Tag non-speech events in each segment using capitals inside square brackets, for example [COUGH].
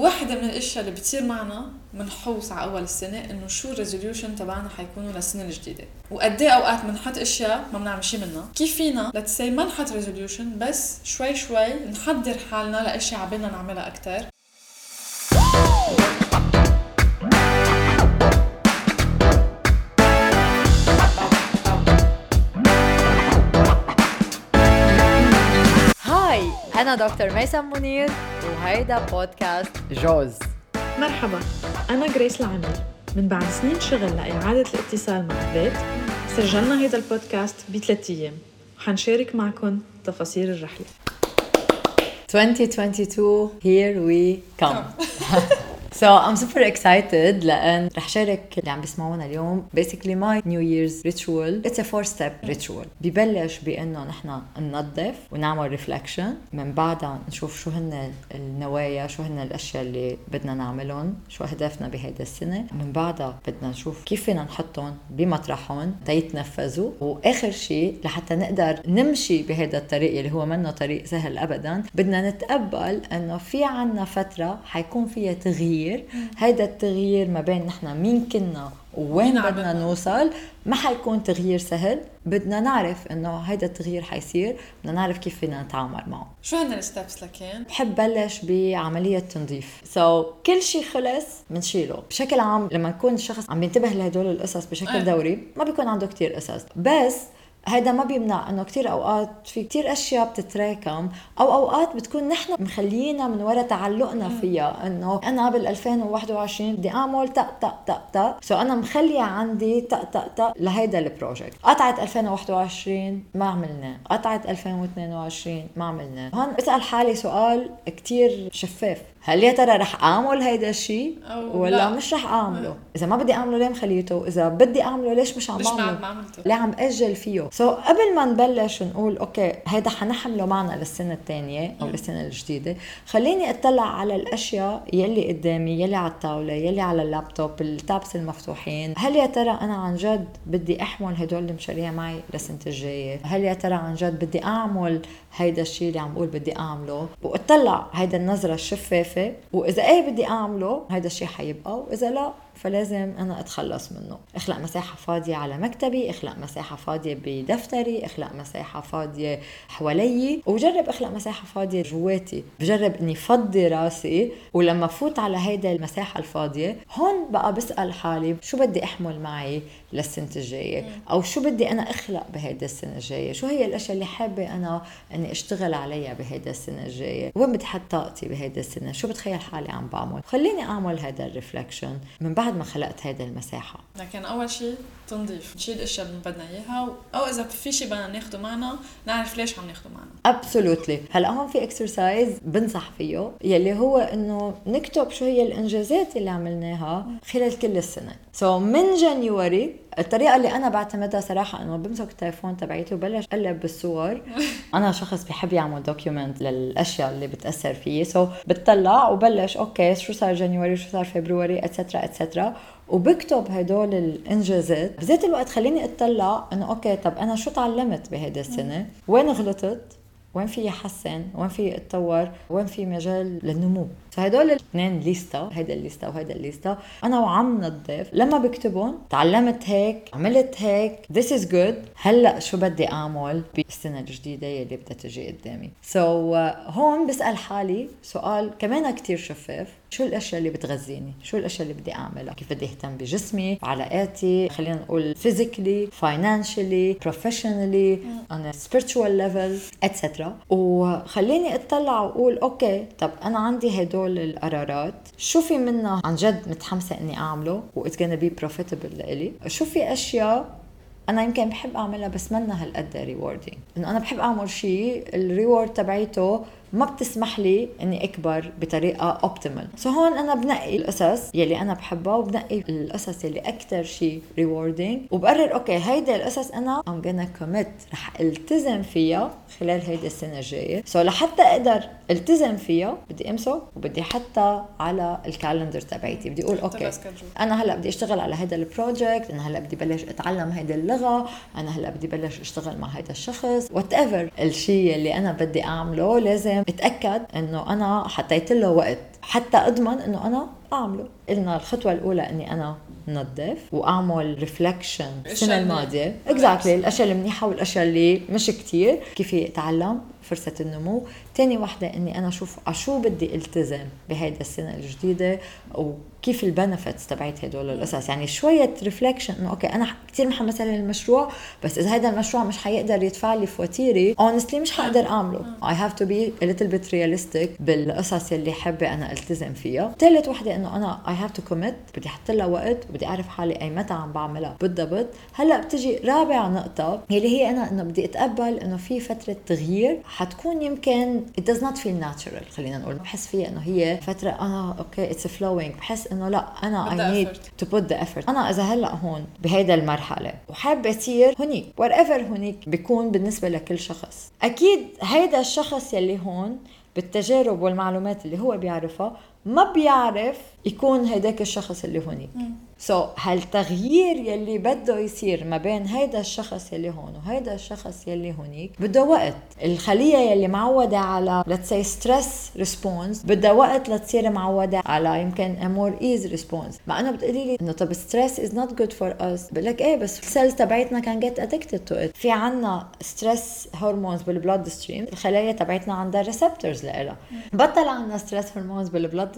واحدة من الأشياء اللي بتصير معنا بنحوس على أول السنة إنه شو ال resolution تبعنا حيكونوا للسنة الجديدة. وقد إيه أوقات بنحط أشياء ما بنعمل شيء منها. كيف فينا؟ let's ما نحط resolution بس شوي شوي نحضر حالنا لأشياء عبالنا نعملها أكثر أنا دكتور ميسم منير وهيدا بودكاست جوز. مرحبا أنا جريس العمير من بعد سنين شغل لإعادة الاتصال مع البيت سجلنا هيدا البودكاست بثلاث أيام. وحنشارك معكم تفاصيل الرحلة. 2022 here we come. [LAUGHS] So I'm super excited. لأن رح شارك اللي عم بيسمعونا اليوم. Basically my New Year's ritual. It's a four step ritual. ببلش بأنه نحن ننظف ونعمل reflection. من بعدها نشوف شو هن النوايا شو هن الأشياء اللي بدنا نعملهم شو أهدافنا بهيدا السنة. من بعدها بدنا نشوف كيف فينا نحطهم بمطرحهم تيتنفذوا وآخر شيء لحتى نقدر نمشي بهذا الطريق اللي هو منه طريق سهل أبدا بدنا نتقبل أنه في عنا فترة حيكون فيها تغيير. تغيير هيدا التغيير ما بين نحن مين كنا وين بدنا نوصل ما حيكون تغيير سهل. بدنا نعرف إنه هيدا التغيير حيصير. بدنا نعرف كيف فينا نتعامل معه. شو هن الستبس لكن بحب بلش بعملية تنظيف. سو so, كل شيء خلص بنشيله بشكل عام لما يكون الشخص عم ينتبه لهدول القصص بشكل أه. دوري ما بيكون عنده كتير قصص. بس هذا ما بيمنع إنه كثير أوقات في كثير أشياء بتتراكم أو أوقات بتكون نحن مخلينا من وراء تعلقنا فيها إنه أنا بال 2021 بدي أعمل تق تق تق تق so أنا مخلية عندي تق تق تق لهيدا ال project قطعت 2021 ما عملناه قطعت 2022 ما عملناه هون بسأل حالي سؤال كثير شفاف. هل يا ترى رح أعمل هيدا الشيء ولا لا. مش رح أعمله؟ إذا ما بدي أعمله ليه مخليته؟ إذا بدي أعمله ليش مش عم بعمله؟ ليه عم أجل فيه؟ so, قبل ما نبلش نقول okay هيدا حنحمله معنا للسنة الثانية أو للسنة الجديدة. خليني أطلع على الأشياء يلي قدامي يلي على الطاولة يلي على اللابتوب ال tabs المفتوحين. هل يا ترى أنا عن جد بدي أحمل هدول المشاريع معي للسنة الجاية؟ هل يا ترى عن جد بدي أعمل هيدا الشيء اللي عم بقول بدي أعمله؟ وأطلع هيدا النظرة الشفافة وإذا إيه بدي أعمله هيدا الشيء حيبقى وإذا لا فلازم أنا أتخلص منه. اخلق مساحة فاضية على مكتبي اخلق مساحة فاضية بدفتري اخلق مساحة فاضية حوالي. وجرب اخلق مساحة فاضية جواتي. بجرب إني فضي راسي. ولما فوت على هيدا المساحة الفاضية هون بقى بسأل حالي شو بدي أحمل معي للسنة الجاية؟ أو شو بدي أنا أخلق بهيدا السنة الجاية؟ شو هي الأشياء اللي حابة أنا إني أشتغل عليها بهيدا السنة الجاية؟ وين بدي أحط طاقتي بهيدا السنة؟ شو بتخيل حالي عم بعمل؟ خليني أعمل هذا ال reflection من بعد ما خلقت هيدا المساحة. لكن أول شيء تنظيف نشيل الاشياء اللي بدنا إياها أو إذا في شيء بدنا ناخده معنا نعرف ليش عم ناخده معنا. absolutely هلأ هون في exercise بنصح فيه يلي هو إنه نكتب شو هي الإنجازات اللي عملناها خلال كل السنة. so من January الطريقة اللي أنا بعتمدها صراحة إنه بمسك التليفون تبعيتي وبلش أقلب بالصور. [LAUGHS] أنا شخص بحب يعمل document للأشياء اللي بتأثر فيي. so بتطلع وبلش okay شو صار January شو صار فبراير etcetera etcetera وبكتب هدول الإنجازات. بذات الوقت خليني أطلع إنه okay طب أنا شو تعلمت بهيدي السنة؟ وين غلطت؟ وين في يحسن وين في اتطور وين في مجال للنمو. فهدول الاثنين ليستا هيدا الليستا وهيدا الليستا. أنا وعم نظف. لما بكتبهم تعلمت هيك عملت هيك this is good. هلأ شو بدي أعمل؟ بالسنة الجديدة يلي بدها تجي قدامي. so, uh, هون بسأل حالي سؤال كمان كتير شفاف. شو الأشياء اللي بتغذيني؟ شو الأشياء اللي بدي أعملها؟ كيف بدي أهتم بجسمي بعلاقاتي خلينا نقول physically financially professionally on a spiritual level etc وخليني أطلع وأقول okay طب أنا عندي هدول القرارات. شو في منها عن جد متحمسة إني أعمله و it's be profitable لإلي. شو في أشياء أنا يمكن بحب أعملها بس منا هالقد rewarding إنه أنا بحب أعمل شيء ال reward تبعيته ما بتسمح لي إني أكبر بطريقة optimal so هون أنا بنقي القصص يلي أنا بحبها وبنقي القصص يلي أكثر شيء rewarding وبقرر okay هيدا القصص أنا I'm gonna commit رح التزم فيها خلال هيدي السنة الجاية. so لحتى أقدر التزم فيها بدي أمسك وبدي احطها على ال calendar تبعيتي. بدي أقول okay أنا هلأ بدي أشتغل على هيدا ال project أنا هلأ بدي بلش أتعلم هيدا اللغة أنا هلأ بدي بلش أشتغل مع هيدا الشخص. whatever الشيء اللي أنا بدي أعمله لازم أتأكد إنه أنا حطيت له وقت حتى أضمن إنه أنا أعمله. قلنا الخطوة الأولى إني أنا نظف وأعمل reflection السنة الماضية. exactly الأشياء المنيحة والأشياء اللي مش كتير كيف اتعلم فرصة النمو. تاني وحدة إني أنا أشوف شو بدي التزم بهيدا السنة الجديدة وكيف ال benefits تبعت هدول القصص. يعني شوية reflection إنه okay أنا كثير محمسة للمشروع بس إذا هذا المشروع مش حيقدر يدفع لي فواتيري honestly مش حقدر أعمله. I have to be a little bit realistic بالقصص اللي حابة أنا التزم فيها. ثالث وحدة إنه أنا I have to commit بدي أحط لها وقت بدي أعرف حالي أي متى عم بعملها. بالضبط هلأ بتجي رابع نقطة يلي هي أنا إنه بدي أتقبل إنه في فترة تغيير حتكون يمكن it does not feel natural خلينا نقول. بحس فيها إنه هي فترة أنا okay it's flowing. بحس إنه لا أنا I need to put the effort. أنا إذا هلأ هون بهيدا المرحلة وحابة أصير هنيك wherever هنيك بيكون بالنسبة لكل شخص. أكيد هيدا الشخص يلي هون بالتجارب والمعلومات اللي هو بيعرفها ما بيعرف يكون هيداك الشخص اللي هونيك. so, so, هالتغيير يلي بده يصير ما بين هيدا الشخص يلي هون وهيدا الشخص يلي هونيك بده وقت. الخلية يلي معودة على let's say stress response بدها وقت لتصير معودة على يمكن a more ease response. مع انه بتقولي لي إنه طب stress is not good for us. بقول لك إيه بس ال cells تبعتنا can get addicted to it. في عنا stress hormones بال bloodstream الخلايا تبعتنا عندها receptors لها بطل عنا stress hormones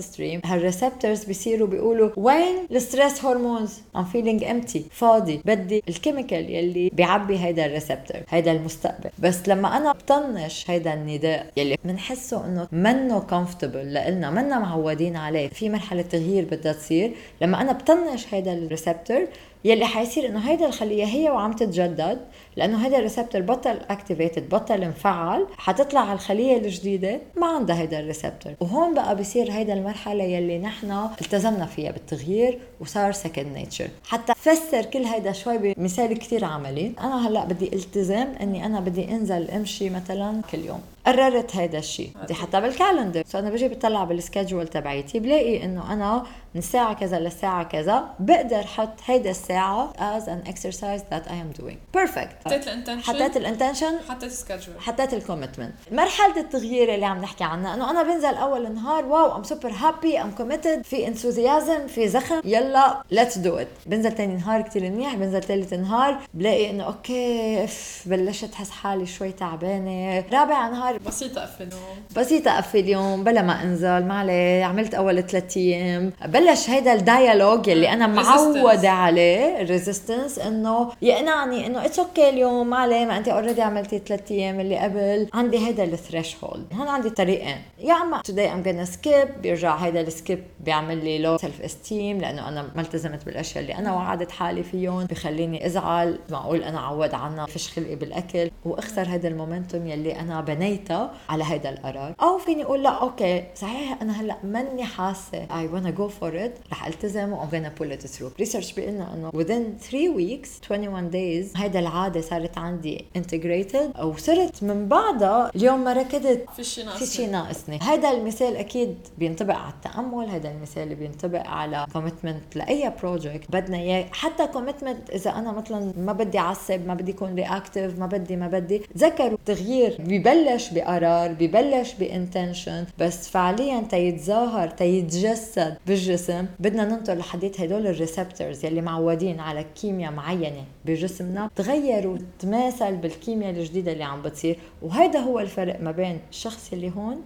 stream هال receptors بيصيروا بيقولوا وين ال stress hormones I'm feeling empty فاضي بدي ال chemical يلي بيعبي هيدا ال receptor هيدا المستقبل. بس لما أنا بطنش هيدا النداء يلي بنحسه إنه منه comfortable لنا منا معودين عليه في مرحلة تغيير بدها تصير. لما أنا بطنش هيدا ال receptor يلي حيصير إنه هيدا الخلية هي وعم تتجدد لأنه هيدا ال receptor بطل activated بطل مفعل حتطلع على الخلية الجديدة ما عندها هيدا ال receptor وهون بقى بصير هيدا المرحلة يلي نحن التزمنا فيها بالتغيير وصار second nature حتى فسر كل هيدا شوي بمثال كتير عملي. أنا هلأ بدي التزم إني أنا بدي أنزل أمشي مثلا كل يوم. قررت هيدا الشيء بدي حطه بالـ calendar. so أنا بجي بطلع بال schedule تبعيتي بلاقي إنه أنا من الساعة كذا للساعة كذا بقدر حط هيدا الساعة as an exercise that I am doing. Perfect. حطيت الانتنشن حطيت الانتنشن حطيت السكجول حطيت الكوميتمنت مرحلة التغيير اللي عم نحكي عنها. إنه أنا بنزل أول النهار wow I'm super happy I'm committed في enthusiasm في زخم. يلا let's do it بنزل تاني نهار كتير منيح بنزل ثالث نهار بلاقي إنه okay بلشت أحس حالي شوي تعبانة. رابع نهار بسيطة أقفل. اليوم بسيطة أقفل اليوم بلا ما أنزل ما عليه عملت أول ثلاث أيام. بلش هيدا ال dialogue اللي أنا معودة عليه ال resistance إنه يقنعني إنه it's okay اليوم ما عليه ما انت already عملتي ثلاث أيام اللي قبل. عندي هيدا ال threshold هون عندي طريقين. يا إما today I'm gonna skip بيرجع هيدا ال skip بيعمل لي low self-esteem لأنه أنا ما التزمت بالأشياء اللي أنا وعدت حالي فيهم. بخليني أزعل معقول أنا عود عنها فيش خلقي بالأكل. وأخسر هيدا ال momentum يلي أنا بنيتها على هيدا القرار أو فيني أقول لا okay صحيح أنا هلأ ماني حاسة. I wanna go for it. رح التزم و I'm gonna pull it through. research بيقولنا إنه within 3 weeks 21 days هيدا العادة صارت عندي integrated. وصرت من بعدها اليوم ما ركضت. في شيء في ناقص شيء ناقصني. هذا المثال أكيد بينطبق على التأمل. هذا المثال بينطبق على commitment لأي project بدنا إياه. حتى commitment إذا أنا مثلا ما بدي أعصب ما بدي اكون reactive ما بدي ما بدي. تذكروا التغيير ببلش بقرار ببلش ب intention بس فعليا تيتظاهر تيتجسد بالجسم بدنا ننطر لحديت هدول ال receptors يلي معودين على كيمياء معينة بجسمنا تغير وتماثل بالكيمياء الجديدة اللي عم بتصير وهذا هو الفرق ما بين الشخص اللي هون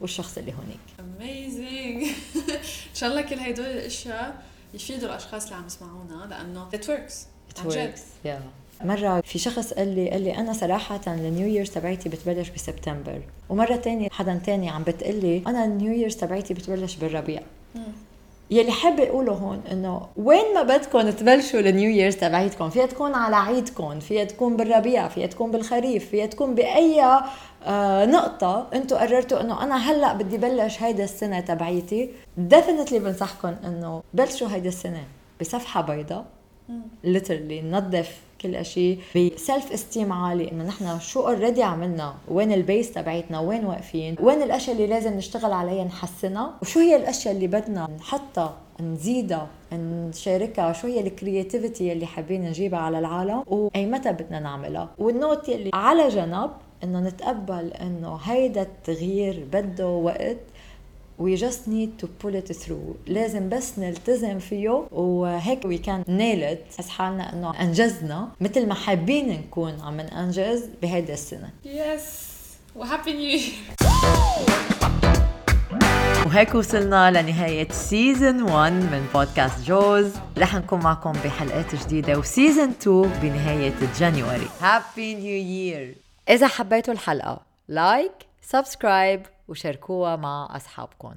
والشخص اللي هونيك amazing [LAUGHS] إن شاء الله كل هدول الأشياء يفيدوا الأشخاص اللي عم يسمعونا لأنه it works It عن جد. works. Yeah. مرة في شخص قال لي قال لي أنا صراحة ال New Year's تبعتي بتبلش بسبتمبر. ومرة تانية حدا تاني عم بتقلي أنا ال New Year's تبعتي بتبلش بالربيع. يلي حابة أقوله هون إنه وين ما بدكم تبلشوا ال New Year's تبعيتكم فيها تكون على عيدكم فيها تكون بالربيع فيها تكون بالخريف فيها تكون بأي آه نقطة أنتم قررتوا إنه أنا هلأ بدي بلش هيدا السنة تبعيتي definitely بنصحكم إنه بلشوا هيدا السنة بصفحة بيضاء literally ننظف كل شيء ب self-esteem عالي إنه نحن شو already عملنا وين ال base تبعتنا وين واقفين وين الأشياء اللي لازم نشتغل عليها نحسنها وشو هي الأشياء اللي بدنا نحطها نزيدها نشاركها شو هي ال creativity اللي حابين نجيبها على العالم وأي متى بدنا نعملها. وال note اللي على جنب إنه نتقبل إنه هيدا التغيير بده وقت we just need to pull it through. لازم بس نلتزم فيه وهيك we can nail it. نحس حالنا إنه أنجزنا مثل ما حابين نكون عم ننجز بهيدي السنة. يس و happy new وهيك وصلنا لنهاية season 1 من بودكاست جوز رح نكون معكم بحلقات جديدة و season 2 بنهاية January happy new year إذا حبيتوا الحلقة like subscribe وشاركوها مع أصحابكم